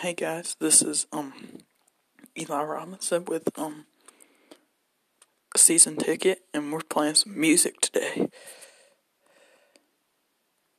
Hey guys, this is um Eli Robinson with um season ticket and we're playing some music today.